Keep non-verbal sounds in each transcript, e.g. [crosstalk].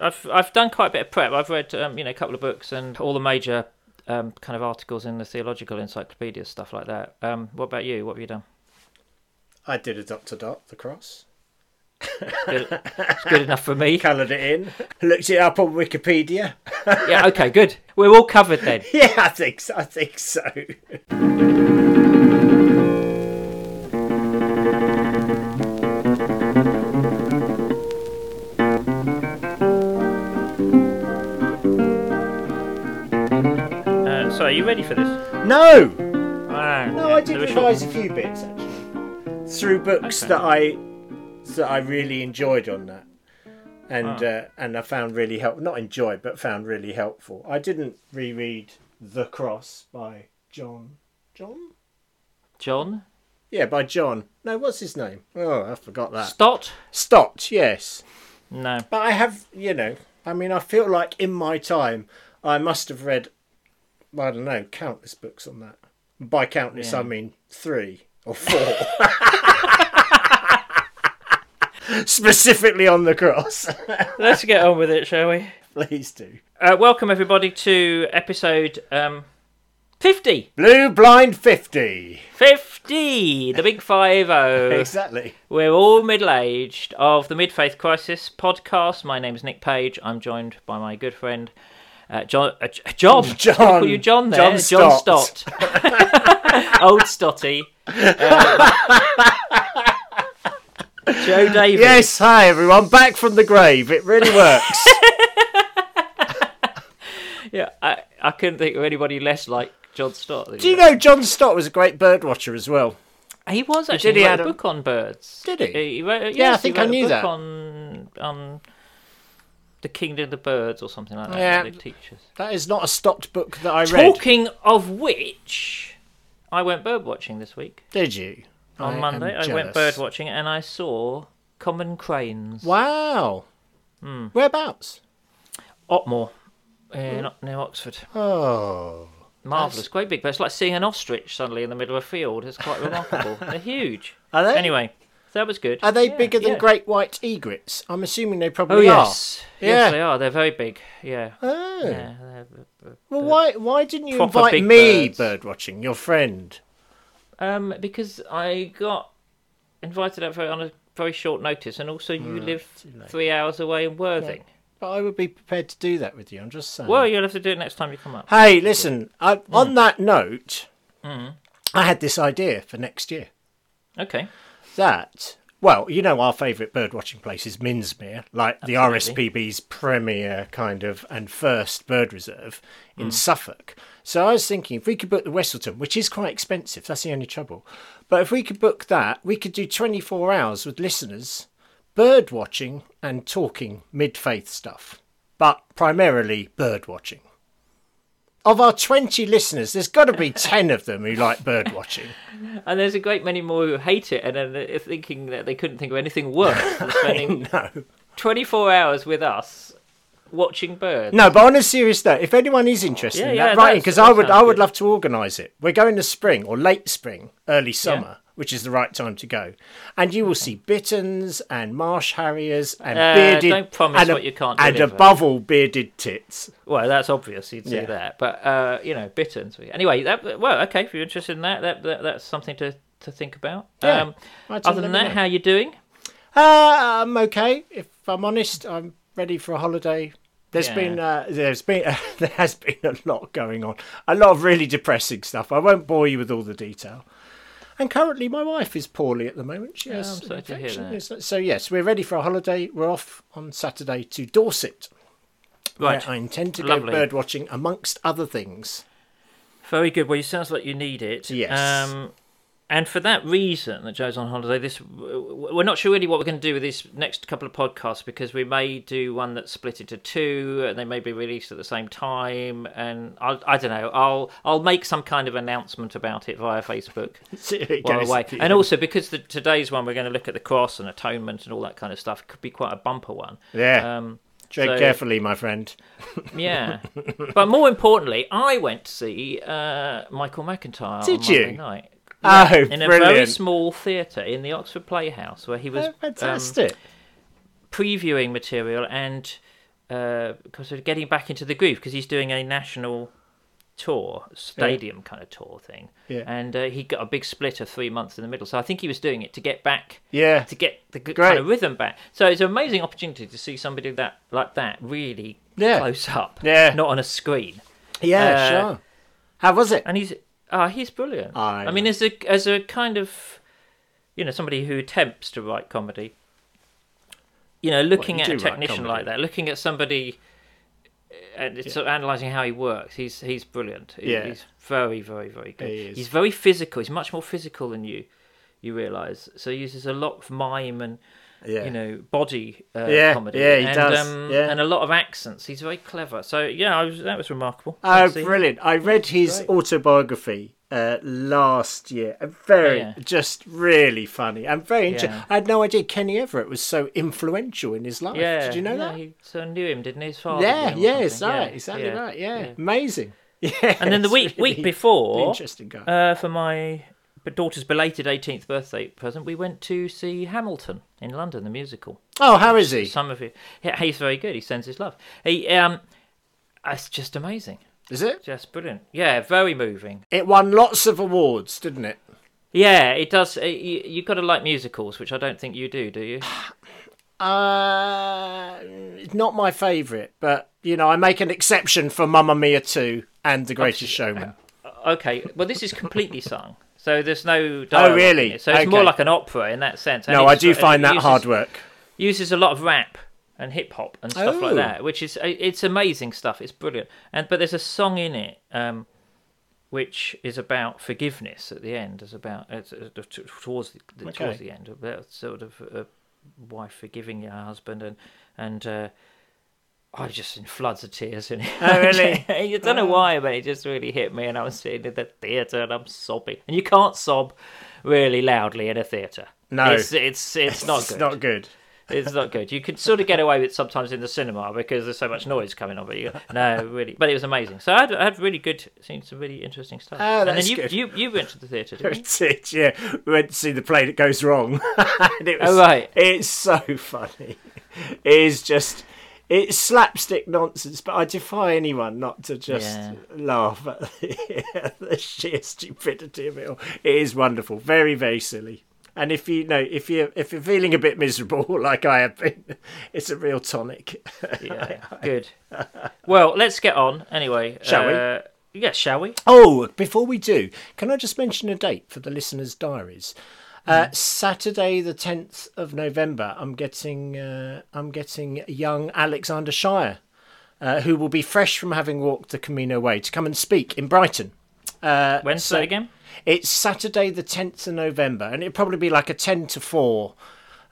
I've I've done quite a bit of prep. I've read um, you know a couple of books and all the major um, kind of articles in the theological encyclopedia stuff like that. Um, what about you? What have you done? I did a dot to dot the cross. Good, it's good enough for me. [laughs] Coloured it in. Looked it up on Wikipedia. Yeah, okay, good. We're all covered then. [laughs] Yeah, I think so. I think so. Are you ready for this? No, Ah, no, yeah, I did short- revise a few bits actually through books Okay. that I that I really enjoyed on that, and Ah. uh, and I found really help not enjoyed but found really helpful. I didn't reread The Cross by John John. John Yeah, by John. No, what's his name? Oh, I forgot that. Stott? Stott, yes. No. But I have, you know, I mean, I feel like in my time, I must have read, I don't know, countless books on that. By countless, Yeah. I mean three or four. [laughs] Specifically on the cross. Let's get on with it, shall we? Please do. Uh, welcome everybody to episode um, 50. Blue Blind 50. 50! The big 5 [laughs] Exactly. We're all middle aged of the Mid Faith Crisis podcast. My name is Nick Page. I'm joined by my good friend uh, John. Uh, John. [laughs] John. Can call you John there. John Stott. Stott. [laughs] Old Stotty. Uh, [laughs] Joe Davis. Yes, hi everyone. Back from the grave. It really works. Yeah, I, I couldn't think of anybody less like John Stott. Do you know John Stott was a great bird watcher as well? He was actually Did he he wrote a book on birds. Did he? he wrote, Yeah, I yes, think I knew that. On on the Kingdom of the Birds or something like that. Yeah. They teach us. That is not a Stott book that I read. Talking of which, I went bird watching this week Did you? on I Monday. I went bird watching and I saw common cranes. Wow. Hmm. Whereabouts? Otmoor in near Oxford. Oh. Marvellous, great big bird. It's like seeing an ostrich suddenly in the middle of a field. It's quite [laughs] remarkable. They're huge. Are they? Anyway, that was good. Are they Yeah, bigger than yeah. great white egrets? I'm assuming they Oh probably yes, are. yes Yeah. they are. They're very big. Yeah. Oh. Yeah, they're- Well, why why didn't you invite me birds. bird watching? Your friend. Um, because I got invited out on a very short notice, and also you Mm, live three hours away in Worthing. But I would be prepared to do that with you. I'm just saying. Well, you'll have to do it next time you come up. hey, listen. I, Hmm. On that note, I had this idea for next year. Okay. That well, you know, our favourite bird watching place is Minsmere, like the RSPB's premier kind of and first bird reserve in Hmm. Suffolk. So I was thinking if we could book the Westleton, which is quite expensive, that's the only trouble. But if we could book that, we could do 24 hours with listeners, bird watching and talking mid faith stuff, but primarily bird watching. Of our 20 listeners, there's got to be 10 of them who like bird watching. And there's a great many more who hate it and they're thinking that they couldn't think of anything worse than [laughs] spending no. 24 hours with us watching birds. No, but on a serious note, if anyone is interested Yeah, in yeah, that, writing, because I would, I would good. love to organise it. We're going to spring or late spring, early summer, which is the right time to go, and you will see bitterns and marsh harriers and Uh, bearded. don't promise and, what you can't And deliver. above all, bearded tits. Well, that's obvious. You'd see Yeah. that, but uh, you know, bitterns. Anyway, that well, okay. If you're interested in that, that, that that's something to, to think about. Yeah. Um, other than that, know. how are you doing? Uh, I'm okay. If I'm honest, I'm ready for a holiday. There's Yeah. been uh, there's been [laughs] there has been a lot going on. A lot of really depressing stuff. I won't bore you with all the detail. And currently, my wife is poorly at the moment. She has I'm sorry to hear infection. So yes, we're ready for a holiday. We're off on Saturday to Dorset. Right. I intend to Lovely. go bird watching amongst other things. Very good. Well, it sounds like you need it. Yes. Um, and for that reason, that Joe's on holiday. This we're not sure really what we're going to do with these next couple of podcasts because we may do one that's split into two, and they may be released at the same time. And I'll, I don't know. I'll I'll make some kind of announcement about it via Facebook [laughs] See how it while away. And also because the, today's one we're going to look at the cross and atonement and all that kind of stuff. It could be quite a bumper one. yeah, Um, tread so- carefully, my friend. [laughs] yeah, but more importantly, I went to see uh, Michael McIntyre Did you? night. Oh, in a very small theatre in the Oxford Playhouse, where he was Oh, um, fantastic. previewing material and uh, because of getting back into the groove because he's doing a national tour, stadium kind of tour thing. Yeah. And uh, he got a big split of three months in the middle. So I think he was doing it to get back, Yeah. to get the Great. kind of rhythm back. So it's an amazing opportunity to see somebody that like that really Yeah. close up, Yeah. not on a screen. Yeah, Uh, sure. How was it? And he's ah, he's brilliant. I I mean, as a as a kind of you know somebody who attempts to write comedy, you know, looking you at a technician like that, looking at somebody uh, and it's sort of analysing how he works, he's he's brilliant. He- Yeah. he's very very very good. He. He's very physical. He's much more physical than you you realise. So he uses a lot of mime and Yeah. you know body uh, Yeah, comedy. yeah, he and, does, Um, yeah. and a lot of accents. He's very clever. So yeah, I was, that was remarkable. Oh, brilliant. I read his Great. autobiography uh, last year. Very, Yeah. just really funny and very interesting. I had no idea Kenny Everett was so influential in his life. Yeah, Did you know that? He of knew him, didn't he? His father. yeah, yeah, right. Yeah, Exactly right. Yeah. Amazing. Yeah. [laughs] And then the week really- week before, interesting guy. uh, for my daughter's belated 18th birthday present, we went to see Hamilton in London, the musical. oh, how is he? Some of you, yeah, he's very good. He sends his love. He, um, it's just amazing, Is it? just brilliant. Yeah, very moving. It won lots of awards, didn't it? Yeah, it does. Uh, you you got to like musicals, which I don't think you do, do you? [sighs] Uh, not my favourite, but you know, I make an exception for Mamma Mia 2 and The Greatest Showman. Okay, well, this is completely sung. So there's no dialogue Oh, really? So it's more like an opera in that sense. and No, I do find that uses- hard work. uses a lot of rap and hip hop and stuff Oh. like that, which is it's amazing stuff. It's brilliant. And but there's a song in it um, which is about forgiveness at the end. It's about it's, uh, t- towards the, the- Okay. towards the end about sort of a wife forgiving her husband and and. Uh, Oh, I was just in floods of tears in it. Oh, really? [laughs] I don't know oh. why, but it just really hit me, and I was sitting in the theatre and I'm sobbing. And you can't sob really loudly in a theatre. No. it's it's it's not It's good not good. it's not good. You could sort of get away with sometimes in the cinema because there's so much noise coming on. But you, no, really, but it was amazing. So I had, I had really good, seen some really interesting stuff. Oh, and that's then you, good. you you went to the theatre, didn't you? [laughs] It, yeah. We went to see the play that goes wrong. [laughs] and it oh, was, Oh, right. It's so funny. It is just. It's slapstick nonsense, but I defy anyone not to just Yeah. laugh at the, [laughs] the sheer stupidity of it all. It is wonderful, very, very silly. And if you know, if you're if you're feeling a bit miserable, [laughs] like I have been, [laughs] it's a real tonic. Yeah, good. Well, let's get on anyway. Shall we? uh, Yes, shall we? Oh, before we do, can I just mention a date for the listeners' diaries? Uh, Saturday, the tenth of November. I'm getting uh, I'm getting young Alexander Shaia, uh, who will be fresh from having walked the Camino Way, to come and speak in Brighton. Uh, When's so- that again? It's Saturday, the tenth of November, and it'll probably be like a ten to four,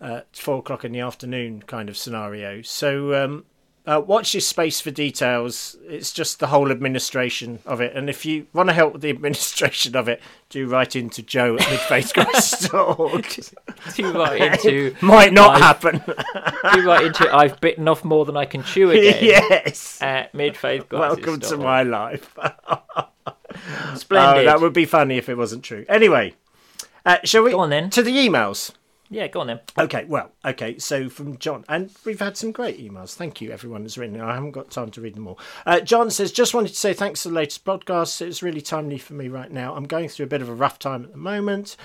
uh, four o'clock in the afternoon kind of scenario. So um, uh, watch your space for details. It's just the whole administration of it, and if you want to help with the [laughs] administration of it, do write into Joe at midfaithcrest.org. [laughs] Do right into [laughs] Might not I've- happen. do right into. I've bitten off more than I can chew again. yes. At mid faith. Welcome to my life. splendid. Oh, that would be funny if it wasn't true. Anyway, uh, shall we Go on then. to the emails? Yeah, go on then. Okay, well, okay, so from John, and we've had some great emails. Thank you, everyone who's written. I haven't got time to read them all. Uh, John says, just wanted to say thanks for the latest podcast. It's really timely for me right now. I'm going through a bit of a rough time at the moment.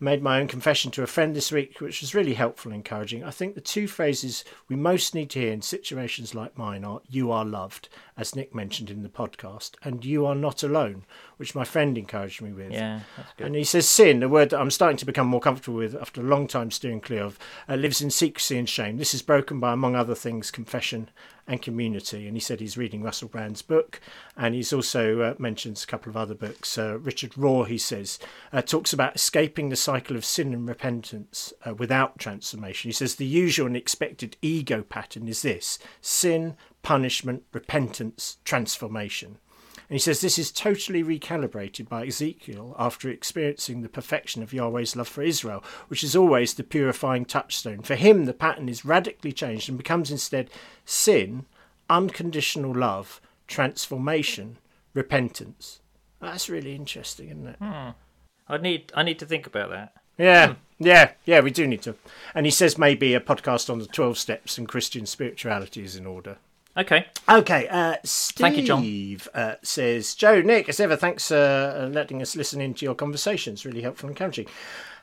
Made my own confession to a friend this week, which was really helpful and encouraging. I think the two phrases we most need to hear in situations like mine are you are loved, as Nick mentioned in the podcast, and you are not alone, which my friend encouraged me with. Yeah. And he says, sin, a word that I'm starting to become more comfortable with after a long time steering clear of, uh, lives in secrecy and shame. This is broken by, among other things, confession and community. And he said he's reading Russell Brand's book, and he's also uh, mentions a couple of other books. Uh, Richard Rohr, he says, uh, talks about escaping the cycle of sin and repentance uh, without transformation. He says the usual and expected ego pattern is this sin, punishment, repentance, transformation. And he says this is totally recalibrated by Ezekiel after experiencing the perfection of Yahweh's love for Israel, which is always the purifying touchstone. For him, the pattern is radically changed and becomes instead sin, unconditional love, transformation, repentance. That's really interesting, isn't it? Hmm. I need I need to think about that. Yeah, hmm. yeah, yeah, we do need to. And he says maybe a podcast on the 12 steps and Christian spirituality is in order. Okay. Okay, uh, Steve Thank you, John. Uh, says, Joe, Nick, as ever, thanks for uh, letting us listen into your conversations. Really helpful and encouraging.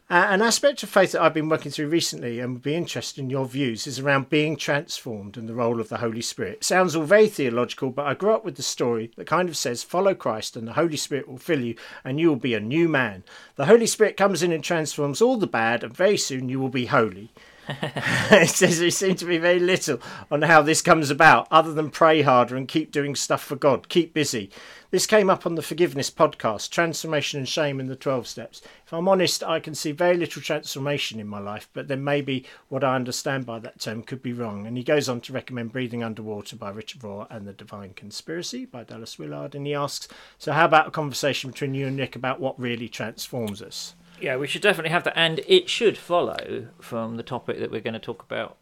Uh, an aspect of faith that I've been working through recently and would be interested in your views is around being transformed and the role of the Holy Spirit. It Sounds all very theological, but I grew up with the story that kind of says, follow Christ and the Holy Spirit will fill you and you will be a new man. The Holy Spirit comes in and transforms all the bad, and very soon you will be holy. [laughs] it says there seems to be very little on how this comes about, other than pray harder and keep doing stuff for God, keep busy. This came up on the Forgiveness podcast, Transformation and Shame in the 12 Steps. If I'm honest, I can see very little transformation in my life, but then maybe what I understand by that term could be wrong. And he goes on to recommend Breathing Underwater by Richard Rohr and The Divine Conspiracy by Dallas Willard. And he asks, So, how about a conversation between you and Nick about what really transforms us? Yeah, we should definitely have that, and it should follow from the topic that we're going to talk about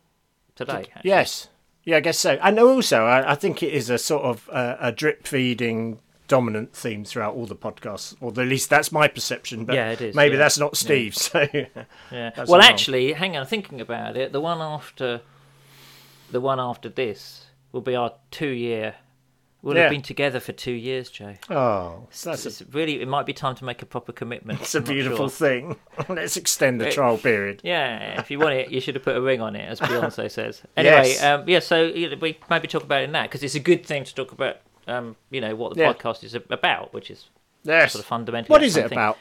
today. actually. Yes. Yeah, I guess so. And also, I, I think it is a sort of uh, a drip feeding dominant theme throughout all the podcasts, or at least that's my perception. But Yeah, it is, maybe yeah. that's not Steve. So Yeah. [laughs] Well, wrong. actually, hang on. Thinking about it, the one after, the one after this will be our two-year. We'll Yeah. have been together for two years, Joe. oh, that's a, It's really, it might be time to make a proper commitment. it's a I'm not beautiful sure. thing. [laughs] Let's extend the It- trial period. Yeah, if you want it, you should have put a ring on it, as Beyonce [laughs] says. Anyway, Yes. um, yeah, so we maybe talk about it in that because it's a good thing to talk about. Um, you know what the Yeah. podcast is about, which is Yes. sort of fundamentally. What is it about?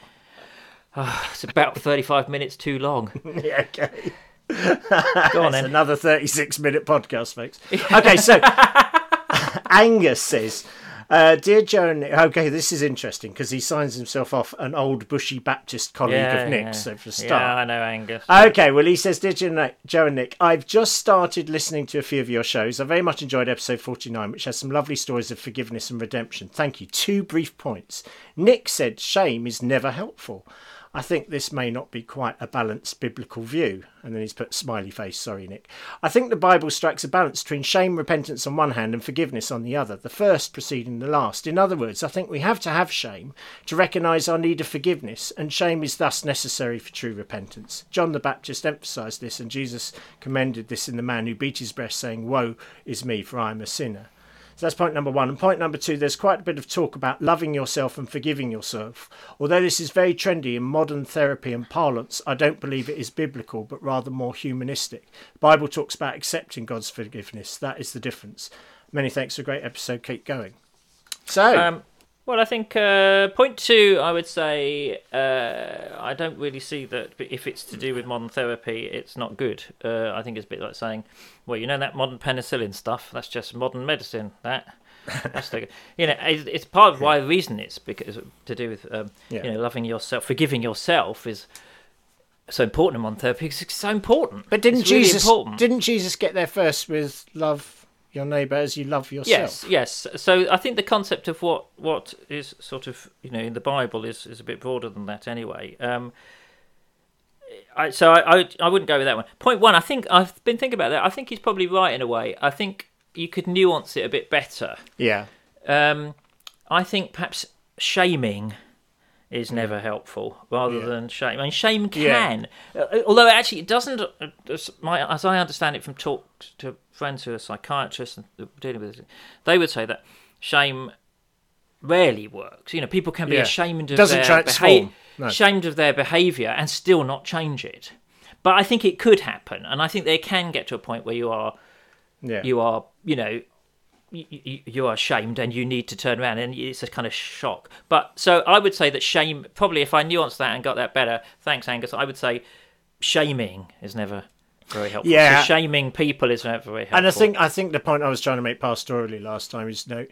[sighs] It's about thirty-five minutes too long. [laughs] yeah, okay. Go on It's then. another 36 minute podcast, folks. Okay, so Angus says, uh, Dear Nick, okay, this is interesting because he signs himself off an old bushy Baptist colleague Yeah, of Nick's. yeah. So for a start, Yeah, I know Angus. Okay, well, he says, you Joe and Nick, I've just started listening to a few of your shows. I very much enjoyed episode 49, which has some lovely stories of forgiveness and redemption. Thank you. Two brief points. Nick said shame is never helpful. I think this may not be quite a balanced biblical view. And then he's put smiley face, sorry, Nick. I think the Bible strikes a balance between shame, repentance on one hand, and forgiveness on the other, the first preceding the last. In other words, I think we have to have shame to recognise our need of forgiveness, and shame is thus necessary for true repentance. John the Baptist emphasised this, and Jesus commended this in the man who beat his breast, saying, Woe is me, for I am a sinner. So that's point number one. And point number two, there's quite a bit of talk about loving yourself and forgiving yourself. Although this is very trendy in modern therapy and parlance, I don't believe it is biblical, but rather more humanistic. The Bible talks about accepting God's forgiveness. That is the difference. Many thanks for a great episode. Keep going. So, Um, well, I think uh, point two, I would say, uh, I don't really see that if it's to do with modern therapy, it's not good. Uh, I think it's a bit like saying, well, you know that modern penicillin stuff, that's just modern medicine. That. That's the, [laughs] you know, it's, it's part of why the reason it's because to do with um, Yeah. you know loving yourself, forgiving yourself is so important in modern therapy because it's so important. but didn't It's Jesus important. didn't Jesus get there first with love your neighbour as you love yourself? Yes, yes. So I think the concept of what what is sort of you know in the Bible is is a bit broader than that anyway. Um, I, so I, I I wouldn't go with that one. Point one, I think I've been thinking about that. I think he's probably right in a way. I think you could nuance it a bit better. Yeah. Um, I think perhaps shaming is never helpful rather Yeah. than shame. I mean, shame can, uh, although actually it doesn't. uh, As, my, as I understand it from talks to friends who are psychiatrists and dealing with it, they would say that shame rarely works. You know, people can be Yeah. ashamed of Doesn't their behavior, no. ashamed of their behaviour, and still not change it. But I think it could happen, and I think they can get to a point where you are Yeah. you are, you know, you, you, you are shamed and you need to turn around and it's a kind of shock. But so I would say that shame, probably if I nuanced that and got that better, thanks Angus, I would say shaming is never very helpful. Yeah. So shaming people is never very helpful. And I think I think the point I was trying to make pastorally last time is no,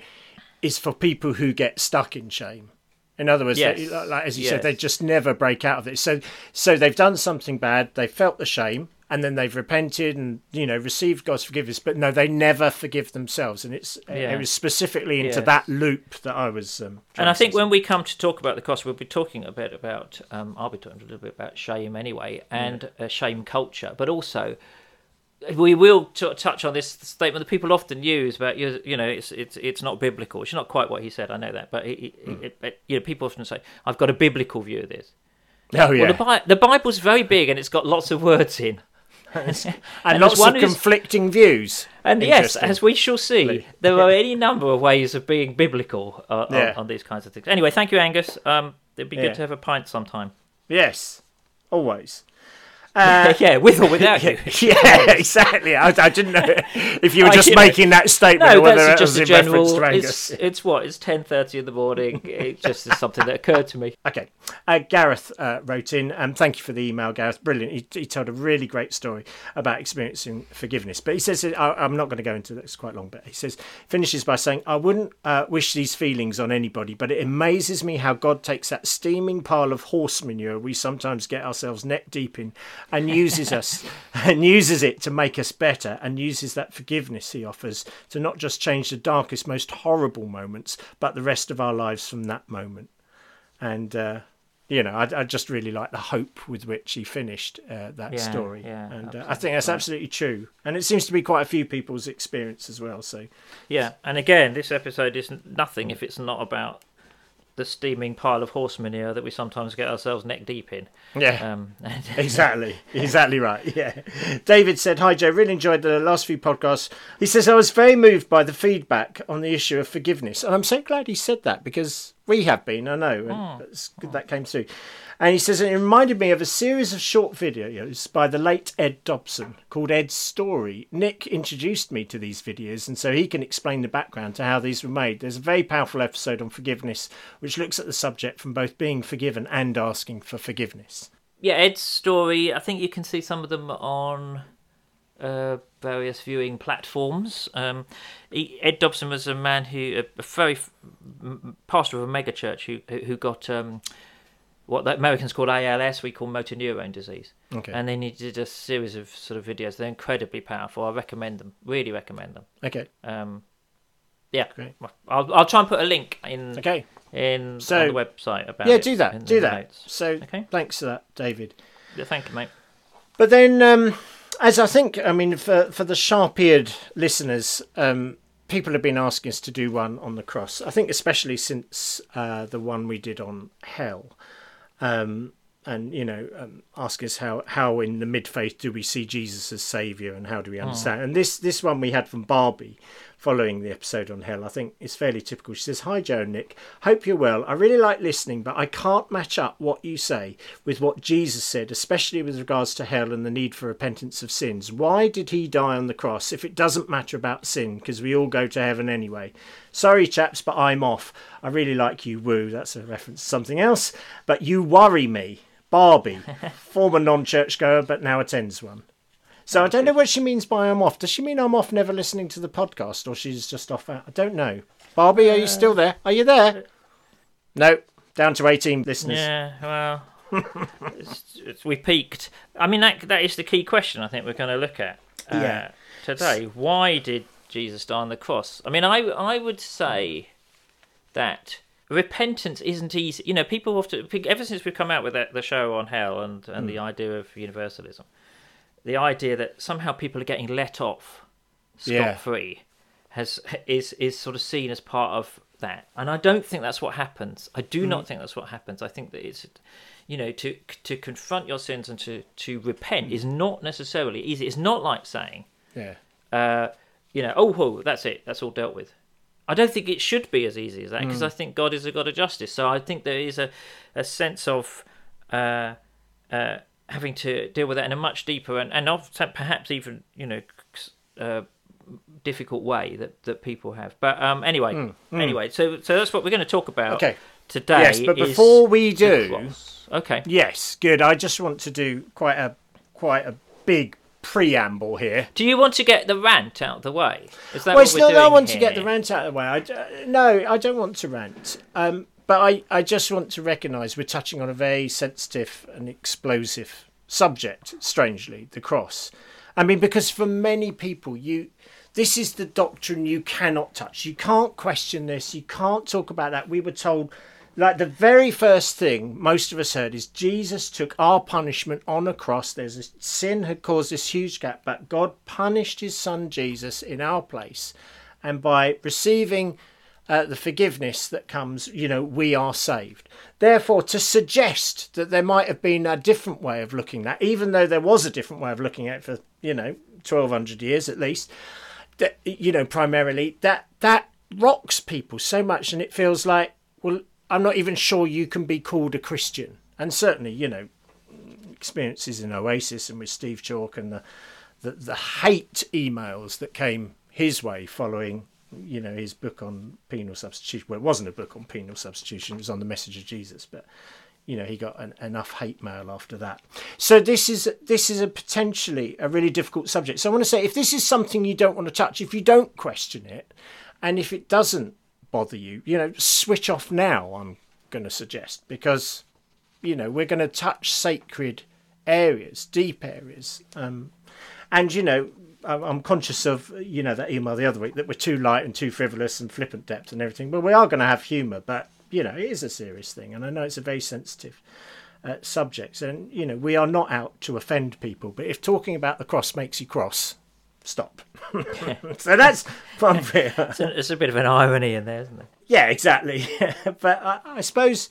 is for people who get stuck in shame. In other words, Yes. they, like as you Yes. said, they just never break out of it. So so they've done something bad, they felt the shame, and then they've repented and you know received God's forgiveness. But no, they never forgive themselves, and it's Yeah. it was specifically into that loop that I was. Um, and I think when we come to talk about the cost, we'll be talking a bit about, um, I'll be talking a little bit about shame anyway, and uh, shame culture, but also we will t- touch on this statement that people often use about you, you know it's it's it's not biblical. It's not quite what he said. I know that, but it, it, it, it- you know people often say I've got a biblical view of this. oh yeah, Well, the, Bi- the Bible's very big and it's got lots of words in. [laughs] and, And lots of conflicting views. And yes, as we shall see, there are [laughs] any number of ways of being biblical uh, on, on these kinds of things. Anyway, thank you, Angus. Um, it'd be Yeah. good to have a pint sometime. Yes, always. Uh, yeah, with or [laughs] without you. [laughs] yeah, exactly. I, I didn't know [laughs] if you were I- just know- making that statement No, or whether it just was a in general. reference to It's, Angus. it's what? It's ten thirty in the morning. It just is something that occurred to me. Okay. Uh, Gareth uh, wrote in, and thank you for the email, Gareth. Brilliant. He, he told a really great story about experiencing forgiveness. But he says, I, I'm not going to go into that, it's quite long, but he says, finishes by saying, I wouldn't uh, wish these feelings on anybody, but it amazes me how God takes that steaming pile of horse manure we sometimes get ourselves neck deep in and uses us [laughs] and uses it to make us better and uses that forgiveness he offers to not just change the darkest, most horrible moments, but the rest of our lives from that moment. And uh, you know, I, I just really like the hope with which he finished uh, that Yeah, story, yeah, and uh, I think that's absolutely true, and it seems to be quite a few people's experience as well. So. Yeah, and again, this episode is nothing if it's not about the steaming pile of horse manure that we sometimes get ourselves neck deep in. yeah, Um, [laughs] [laughs] exactly, exactly right. Yeah, David said, "Hi Joe, really enjoyed the last few podcasts." He says, "I was very moved by the feedback on the issue of forgiveness, and I'm so glad he said that because we have been. I know, and oh. it's good that came through." And he says it reminded me of a series of short videos by the late Ed Dobson called Ed's Story. Nick introduced me to these videos, and so he can explain the background to how these were made. There's a very powerful episode on forgiveness which looks at the subject from both being forgiven and asking for forgiveness. yeah, Ed's story. I think you can see some of them on uh, various viewing platforms. Um, he, Ed Dobson was a man who, a, very pastor of a mega church who who got um, what the Americans call ALS, we call motor neurone disease. Okay. And then he did a series of sort of videos. They're incredibly powerful. I recommend them. Really recommend them. Okay. Um, yeah, Great. I'll I'll try and put a link in Okay. in So- on the website about Yeah, do that. Do that. notes. So Okay. thanks for that, David. Yeah, thank you, mate. But then, um, as I think, I mean, for for the sharp-eared listeners, um, people have been asking us to do one on the cross. I think, especially since uh, the one we did on hell, um, and you know, um, ask us how how in the mid faith do we see Jesus as Savior, and how do we understand? And this this one we had from Barbie. Following the episode on hell, I think is fairly typical. She says, "Hi Joe and Nick, hope you're well. I really like listening, but I can't match up what you say with what Jesus said, especially with regards to hell and the need for repentance of sins. Why did he die on the cross if it doesn't matter about sin? Because we all go to heaven anyway. Sorry, chaps, but I'm off. I really like you, woo. That's a reference to something else. But you worry me, Barbie, [laughs] former non-churchgoer but now attends one." So I don't know what she means by I'm off. Does she mean I'm off never listening to the podcast or she's just off out? I don't know. Barbie, are you uh, still there? Are you there? Uh, no, down to 18 listeners. Yeah, well, [laughs] it's, it's, we peaked. I mean, that that is the key question. I think we're going to look at uh, Yeah. today. Why did Jesus die on the cross? I mean, I I would say that repentance isn't easy. You know, people often ever since we've come out with that, the show on hell and and the hmm. idea of universalism, the idea that somehow people are getting let off scot Yeah. free has is is sort of seen as part of that. And i don't think that's what happens. I do not think that's what happens. I think that it's you know to to confront your sins and to to repent is not necessarily easy. It's not like saying Yeah. uh you know oh whoa, that's it. That's all dealt with. I don't think it should be as easy as that because i think god is a god of justice. So i think there is a a sense of uh uh having to deal with that in a much deeper and and perhaps even you know uh difficult way that that people have but um anyway anyway so so that's what we're going to talk about Okay. today Yes, but before we do, okay yes, good. I just want to do quite a quite a big preamble here. do you want to get the rant out of the way is that Well, what it's we're not doing I want to get the rant out of the way. I, d- no, I don't want to rant. Um, but I, I just want to recognise we're touching on a very sensitive and explosive subject, strangely, the cross. I mean, because for many people, you this is the doctrine you cannot touch. You can't question this. You can't talk about that. We were told, like, the very first thing most of us heard is Jesus took our punishment on a cross. There's a sin had caused this huge gap, but God punished his son Jesus in our place. And by receiving uh, the forgiveness that comes, you know, we are saved. Therefore, to suggest that there might have been a different way of looking at, even though there was a different way of looking at it for, you know, twelve hundred years at least, that you know, primarily that that rocks people so much, and it feels like, well, I'm not even sure you can be called a Christian, and certainly, you know, experiences in Oasis and with Steve Chalke and the the, the hate emails that came his way following you know his book on penal substitution well it wasn't a book on penal substitution it was on the message of jesus but you know he got an, enough hate mail after that. So this is this is a potentially a really difficult subject. So i want to say if this is something you don't want to touch if you don't question it and if it doesn't bother you you know switch off now i'm going to suggest because you know we're going to touch sacred areas deep areas um, and you know I'm conscious of you know that email the other week that we're too light and too frivolous and flippant depth and everything. But we are going to have humour, but you know it is a serious thing, and I know it's a very sensitive uh, subject, and you know we are not out to offend people. But if talking about the cross makes you cross, stop. [laughs] so that's probably it's, a, it's a bit of an irony in there, isn't it? Yeah, exactly. [laughs] but I, I, suppose,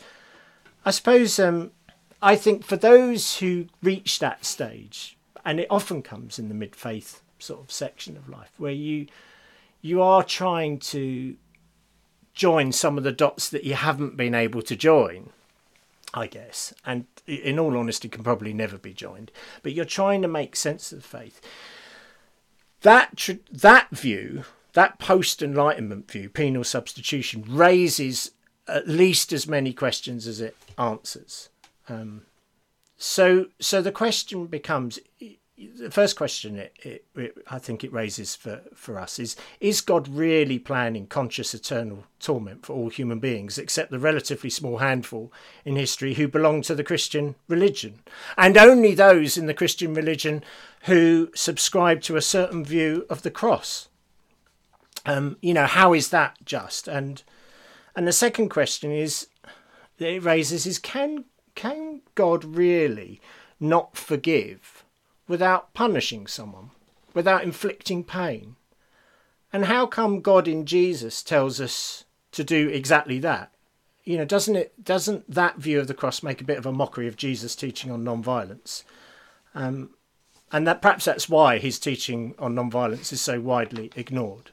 I suppose, um, I think for those who reach that stage, and it often comes in the mid faith sort of section of life where you you are trying to join some of the dots that you haven't been able to join i guess. And in all honesty can probably never be joined. But you're trying to make sense of faith. That that view that post enlightenment view penal substitution raises at least as many questions as it answers. Um, so so the question becomes the first question it, it, it, I think it raises for, for us is Is God really planning conscious eternal torment for all human beings, except the relatively small handful in history who belong to the Christian religion? And only those in the Christian religion who subscribe to a certain view of the cross? Um, you know, how is that just? And and the second question is that it raises is can can God really not forgive? Without punishing someone, without inflicting pain? And how come God in Jesus tells us to do exactly that? You know, doesn't it doesn't that view of the cross make a bit of a mockery of Jesus' teaching on non-violence? Um, and that perhaps that's why his teaching on non-violence is so widely ignored.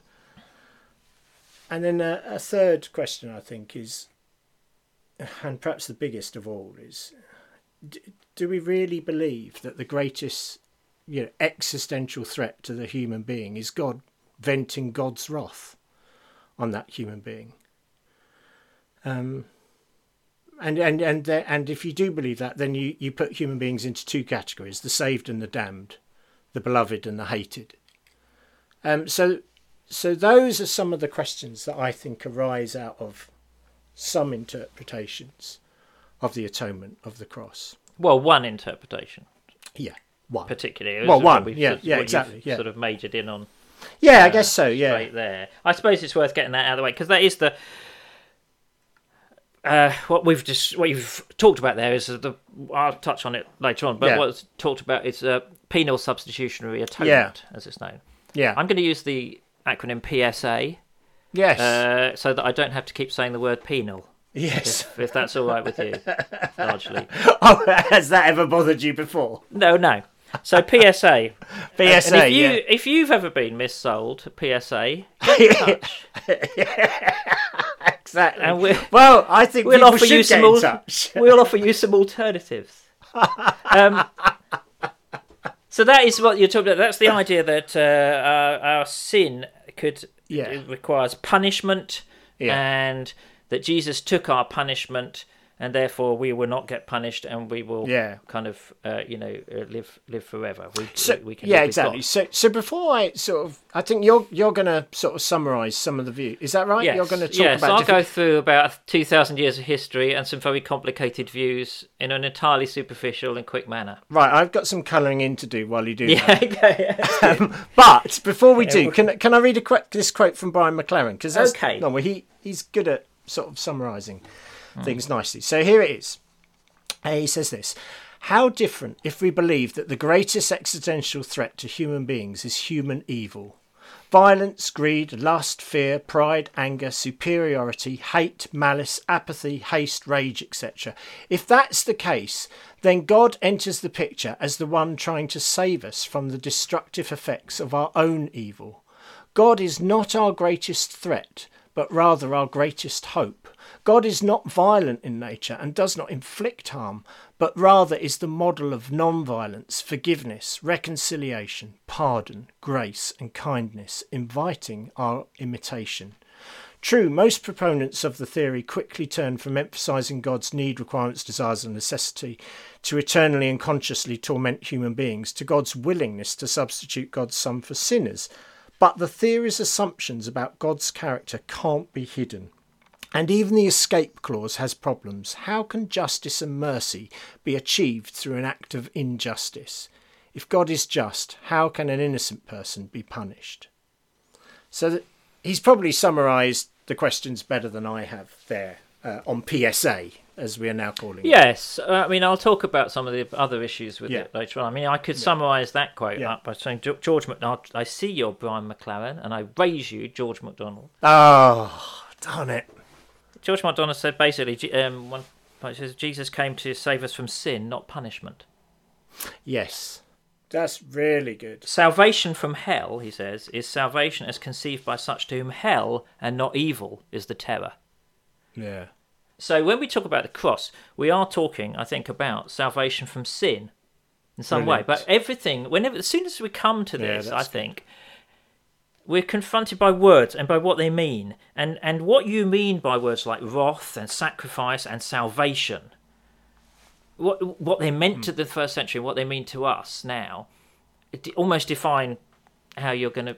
And then a, a third question, I think, is, and perhaps the biggest of all, is do we really believe that the greatest you know, existential threat to the human being is God venting God's wrath on that human being. Um, and and and and if you do believe that, then you, you put human beings into two categories: the saved and the damned, the beloved and the hated. Um, so so those are some of the questions that I think arise out of some interpretations of the atonement of the cross. Well, one interpretation. Yeah one particularly. Well, one, yeah, yeah, exactly, yeah. Sort of majored in on. Yeah, uh, I guess so. Yeah, right there. I suppose it's worth getting that out of the way because that is the. Uh, what we've just what you've talked about there is the I'll touch on it later on, but yeah. what's talked about is uh, penal substitutionary atonement, yeah. as it's known. Yeah, I'm going to use the acronym PSA. Yes, uh, so that I don't have to keep saying the word penal. Yes, if, if that's all right with you, [laughs] largely. Oh, [laughs] has that ever bothered you before? No, no. So PSA. [laughs] PSA. And if you yeah. if you've ever been missold, PSA, get in [laughs] touch. exactly. And we well, I think we'll offer you some. Al- [laughs] we'll offer you some alternatives. Um, so that is what you're talking about. That's the idea that uh, our, our, sin could yeah. requires punishment, yeah. and that Jesus took our punishment and therefore we will not get punished and we will yeah. kind of uh, you know uh, live live forever. We, so, we, we can yeah exactly. so so before i sort of i think you're you're going to sort of summarize some of the view is that right? Yes. you're going to talk yes, about i'll different... go through about 2000 years of history and some very complicated views in an entirely superficial and quick manner. Right i've got some colouring in to do while you do yeah, [laughs] okay. um, but before we [laughs] do can, can i read a qu- this quote from brian mclaren? Because okay. no well he he's good at sort of summarizing things nicely so here it is he says this How different if we believe that the greatest existential threat to human beings is human evil, Violence, greed, lust, fear, pride, anger, superiority, hate, malice, apathy, haste, rage, etc. If that's the case, then God enters the picture as the one trying to save us from the destructive effects of our own evil. God is not our greatest threat, but rather our greatest hope. God is not violent in nature and does not inflict harm, but rather is the model of non violence, forgiveness, reconciliation, pardon, grace, and kindness, inviting our imitation. True, most proponents of the theory quickly turn from emphasizing God's need, requirements, desires, and necessity to eternally and consciously torment human beings to God's willingness to substitute God's Son for sinners. But the theory's assumptions about God's character can't be hidden. And even the escape clause has problems. How can justice and mercy be achieved through an act of injustice? If God is just, how can an innocent person be punished? So he's probably summarised the questions better than I have there uh, on PSA, as we are now calling it. Yes, uh, I mean I'll talk about some of the other issues with Yeah. it later on. I mean I could summarise that quote Yeah. up by saying George MacDonald, I see you're Brian McLaren, and I raise you George MacDonald. Oh, darn it. George MacDonald said basically, um, one says Jesus came to save us from sin, not punishment. Yes. That's really good. Salvation from hell, he says, is salvation as conceived by such to whom hell and not evil is the terror. Yeah. So when we talk about the cross, we are talking, I think, about salvation from sin in some way. But everything, whenever, as soon as we come to Yeah, this, I that's think we're confronted by words and by what they mean, and and what you mean by words like wrath and sacrifice and salvation. What what they meant Hmm. to the first century, and what they mean to us now, it almost define how you're going to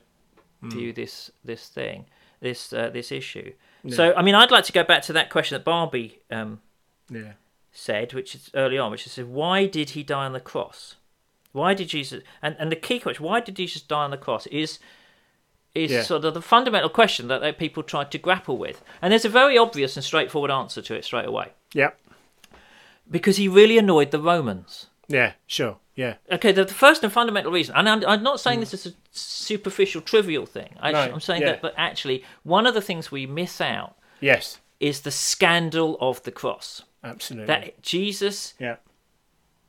Hmm. view this this thing, this uh, this issue. So, I mean, I'd like to go back to that question that Barbie um, Yeah. said, which is early on, which is why did he die on the cross? Why did Jesus? And and the key question, why did Jesus die on the cross, is is Yeah. sort of the fundamental question that, that people tried to grapple with. And there's a very obvious and straightforward answer to it straight away, Yeah. because he really annoyed the Romans. Yeah, sure. Yeah. Okay, the, the first and fundamental reason, and I'm, I'm not saying this is a superficial, trivial thing. I, Mm. No, I'm saying yeah. that, that actually one of the things we miss out Yes. is the scandal of the cross. Absolutely. That Jesus yeah.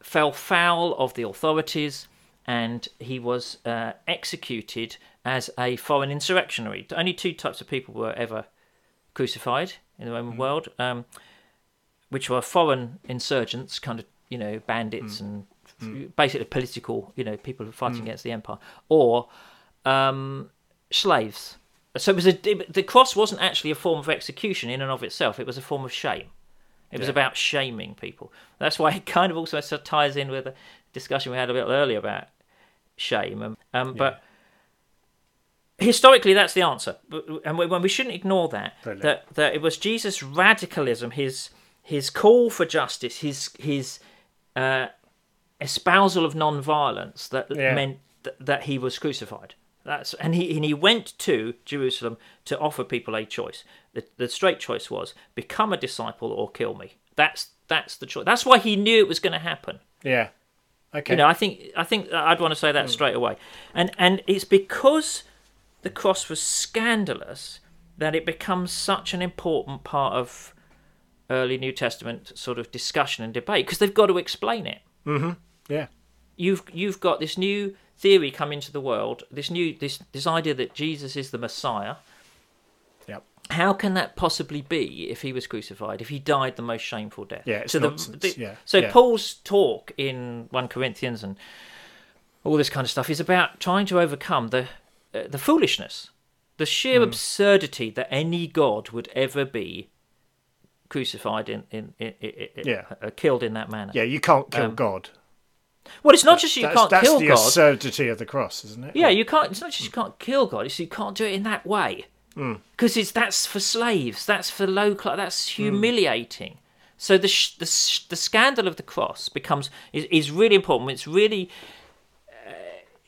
fell foul of the authorities and he was uh, executed as a foreign insurrectionary. Only two types of people were ever crucified in the Roman world, um, which were foreign insurgents, kind of you know bandits and basically political, you know, people fighting against the empire, or um, slaves. So it was a, the cross wasn't actually a form of execution in and of itself; it was a form of shame. It was about shaming people. That's why it [laughs] kind of also ties in with the discussion we had a bit earlier about shame. Um, um, But historically, that's the answer. And we, when we shouldn't ignore that, Brilliant. that that it was Jesus' radicalism, his his call for justice, his his uh, espousal of non-violence that Yeah. meant th- that he was crucified. That's and he and he went to Jerusalem to offer people a choice. The, the straight choice was become a disciple or kill me. That's that's the choice. That's why he knew it was going to happen. Yeah. Okay. You know, I think I think I'd want to say that straight away, and and it's because the cross was scandalous that it becomes such an important part of early New Testament sort of discussion and debate because they've got to explain it. Mm-hmm. yeah. You've you've got this new theory come into the world, this new this this idea that Jesus is the Messiah. Yep. How can that possibly be if he was crucified? If he died the most shameful death? Yeah, it's so the- nonsense, the- yeah, So yeah. Paul's talk in one Corinthians and all this kind of stuff is about trying to overcome the uh, the foolishness, the sheer Hmm. absurdity that any god would ever be crucified in in, in, in, Yeah. uh, killed in that manner. Yeah, you can't kill Um, God. Well, it's not just you can't that's kill God. That's the absurdity of the cross, isn't it? Yeah, you can't. It's not just you can't kill God. It's you can't do it in that way because it's that's for slaves. That's for low class. That's humiliating. So the sh- the sh- the scandal of the cross becomes is, is really important. It's really,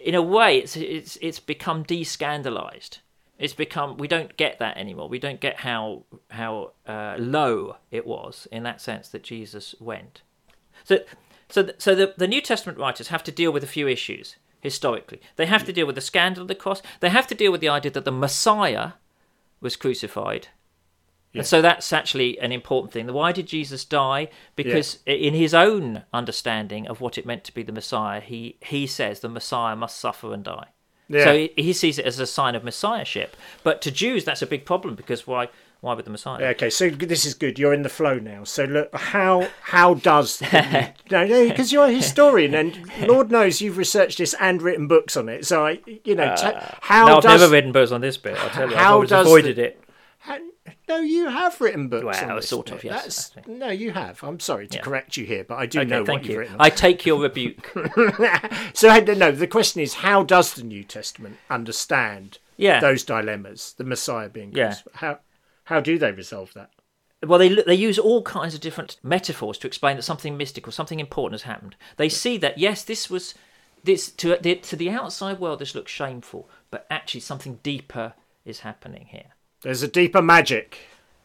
in a way, it's it's it's become de-scandalized. It's become we don't get that anymore. We don't get how how uh, low it was in that sense that Jesus went. So, so, so the, the New Testament writers have to deal with a few issues. historically. They have to deal with the scandal of the cross. They have to deal with the idea that the Messiah was crucified. And so that's actually an important thing. Why did Jesus die? Because in his own understanding of what it meant to be the Messiah, he, he says the Messiah must suffer and die. Yeah. So he, he sees it as a sign of messiahship. But to Jews, that's a big problem because why why would the Messiah? Okay, so this is good. You're in the flow now. So look, how how does [laughs] the, no no because you're a historian and Lord knows you've researched this and written books on it. So I you know uh, ta- how no, I've does never written books on this bit. I'll tell you, I've always does avoided the- it. How- no, you have written books. Well, this sort of, bit. yes, That's, no, you have. I'm sorry to Yeah. correct you here, but I do Okay, know what thank you've you. written. I take your rebuke. [laughs] So no. The question is, how does the New Testament understand Yeah. those dilemmas, the Messiah being Yeah. crucified? How how do they resolve that? Well, they they use all kinds of different metaphors to explain that something mystical, something important has happened. They see that yes, this was this to the, to the outside world. This looks shameful, but actually something deeper is happening here. There's a deeper magic.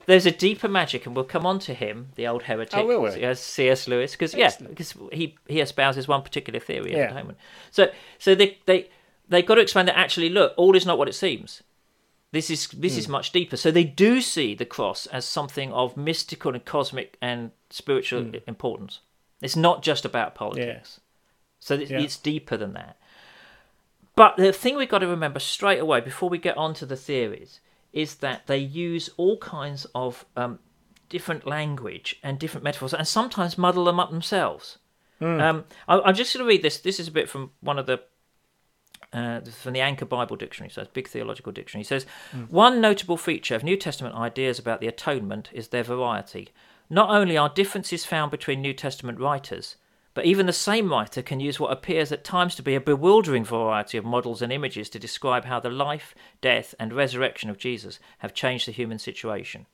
There's a deeper magic, and we'll come on to him, the old heretic, Oh, will we? as C.S. Lewis, because yeah, because he he espouses one particular theory at Yeah. moment. So so they they they got to explain that actually, look, all is not what it seems. This is this Hmm. is much deeper. So they do see the cross as something of mystical and cosmic and spiritual Hmm. importance. It's not just about politics. So it's, Yeah. it's deeper than that. But the thing we've got to remember straight away before we get on to the theories is that they use all kinds of um, different language and different metaphors and sometimes muddle them up themselves. Um, I, I'm just going to read this. This is a bit from one of the uh, from the Anchor Bible Dictionary, so it's a big theological dictionary. It says one notable feature of New Testament ideas about the atonement is their variety. Not only are differences found between New Testament writers, but even the same writer can use what appears at times to be a bewildering variety of models and images to describe how the life, death, and resurrection of Jesus have changed the human situation.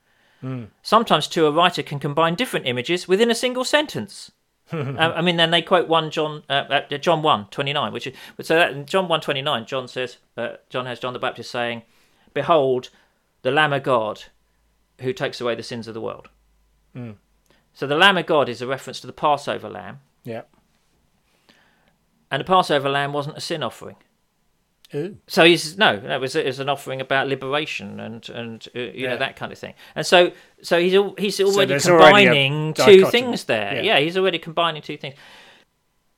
Sometimes, too, a writer can combine different images within a single sentence. Um, [laughs] I mean, then they quote one John, uh, uh, John one twenty nine, which is so that in John one twenty nine, John says, uh, John has John the Baptist saying, "Behold, the Lamb of God, who takes away the sins of the world." So the Lamb of God is a reference to the Passover lamb, Yeah. and the Passover lamb wasn't a sin offering. Ooh. So he says, no, that was it was an offering about liberation and and uh, you Yeah. know that kind of thing. And so so he's al- he's already already combining two things there. Yeah. Yeah. he's already combining two things.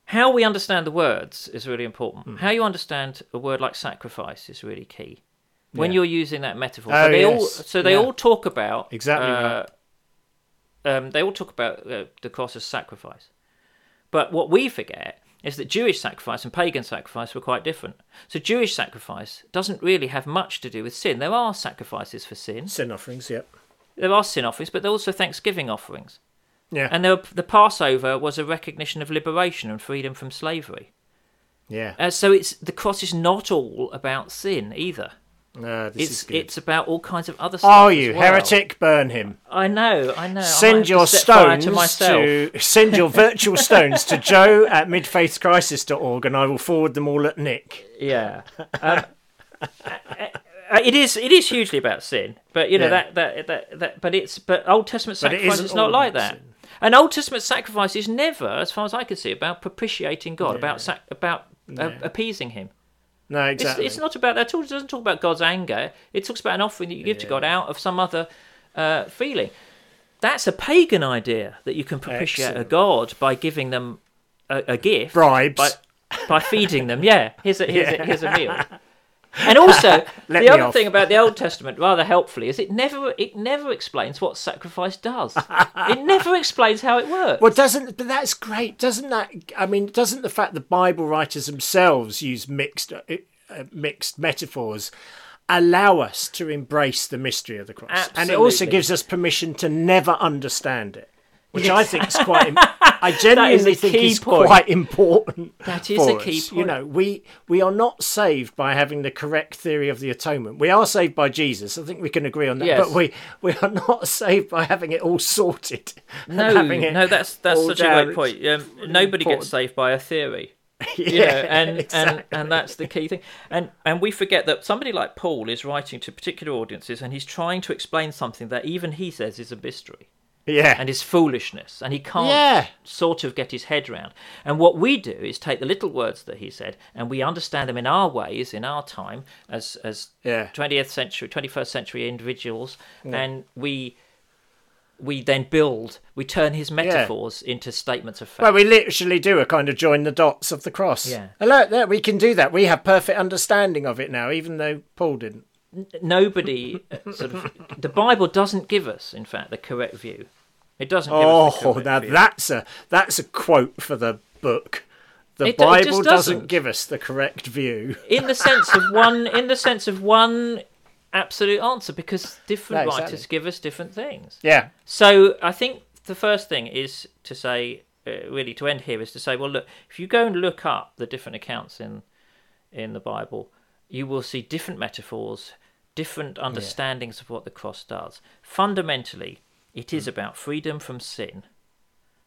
How we understand the words is really important. Hmm. How you understand a word like sacrifice is really key. When Yeah. you're using that metaphor, Oh, so they all so they all talk about Exactly uh, um, they all talk about uh, the cross as sacrifice. But what we forget is that Jewish sacrifice and pagan sacrifice were quite different. So Jewish sacrifice doesn't really have much to do with sin. There are sacrifices for sin. Sin offerings. Yep. There are sin offerings, but there are also thanksgiving offerings. Yeah. And there, the Passover was a recognition of liberation and freedom from slavery. yeah. Uh, so it's the cross is not all about sin either. No, this is It's good. it's about all kinds of other stuff. Are you well. heretic? Burn him. I know, I know. Send have your to stones to to [laughs] send your virtual [laughs] stones to Joe at midfaithcrisis.org, and I will forward them all at Nick. Yeah. Um, uh, it is it is hugely about sin, but you know Yeah. that, that that that but it's but Old Testament sacrifice is not like that. sin. An Old Testament sacrifice is never, as far as I can see, about propitiating God, about sac- about uh, appeasing Him. No, It's, exactly. it's not about that at all. It doesn't talk about God's anger. It talks about an offering that you give to God out of some other uh, feeling. That's a pagan idea that you can propitiate Excellent. a God by giving them a, a gift, Bribes. by by feeding them. Yeah, here's a here's, a, [laughs] here's a meal. And also, [laughs] the other off. thing about the Old Testament, rather helpfully, is it never it never explains what sacrifice does. [laughs] it never explains how it works. Well, doesn't but that's great, doesn't that? I mean, doesn't the fact that Bible writers themselves use mixed uh, uh, mixed metaphors allow us to embrace the mystery of the cross, and it also gives us permission to never understand it, which I think is quite. [laughs] I genuinely is think is point. quite important. That is a key us. You know, we we are not saved by having the correct theory of the atonement. We are saved by Jesus. I think we can agree on that. Yes. But we we are not [laughs] saved by having it all sorted. No, no, that's that's such a great point. Um, nobody important. gets saved by a theory. [laughs] yeah, you know, and, and exactly. and that's the key thing. And and we forget that somebody like Paul is writing to particular audiences, and he's trying to explain something that even he says is a mystery. Yeah. and his foolishness, and he can't Yeah. sort of get his head round. And what we do is take the little words that he said, and we understand them in our ways, in our time, as as Yeah. 20th century, 21st century individuals, and we we then build, we turn his metaphors into statements of fact. Well, we literally do a kind of join the dots of the cross. Yeah. And look, there, we can do that. We have perfect understanding of it now, even though Paul didn't. Nobody uh, sort of the Bible doesn't give us, in fact, the correct view. It doesn't. Give us the Oh, now that's a that's a quote for the book. The It do- it Bible doesn't doesn't. give us the correct view. in the sense of one in the sense of one absolute answer because different No, exactly. writers give us different things Yeah. so i think the first thing is to say uh, really to end here is to say well look if you go and look up the different accounts in in the bible you will see different metaphors different understandings of what the cross does fundamentally it is hmm. about freedom from sin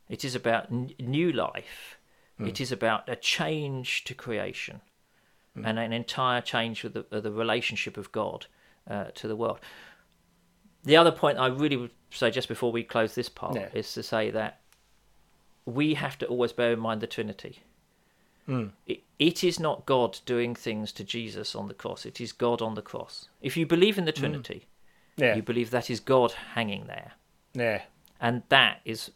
it is about n- new life hmm. it is about a change to creation hmm. and an entire change of the, of the relationship of God uh, to the world. The other point I really would say just before we close this part Yeah. is to say that we have to always bear in mind the Trinity. It, it is not God doing things to Jesus on the cross, it is God on the cross. If you believe in the Trinity, Yeah. you believe that is God hanging there. Yeah. And that is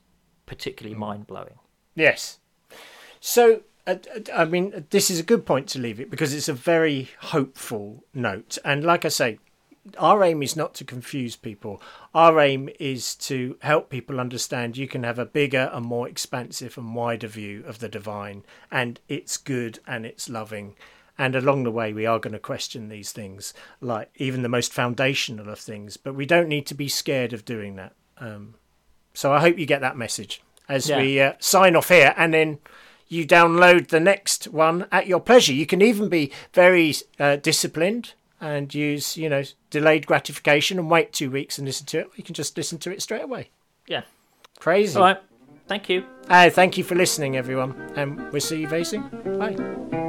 particularly mind blowing. Yes. So, uh, uh, I mean, this is a good point to leave it because it's a very hopeful note. And like I say, our aim is not to confuse people. Our aim is to help people understand you can have a bigger and more expansive and wider view of the divine, and it's good and it's loving. And along the way, we are going to question these things, like even the most foundational of things, but we don't need to be scared of doing that. Um, so I hope you get that message as Yeah. we uh, sign off here, and then you download the next one at your pleasure. You can even be very uh, disciplined and use, you know, delayed gratification and wait two weeks and listen to it. You can just listen to it straight away. Yeah. Crazy. All right. Thank you. Uh, thank you for listening, everyone, and we'll see you very soon. Bye.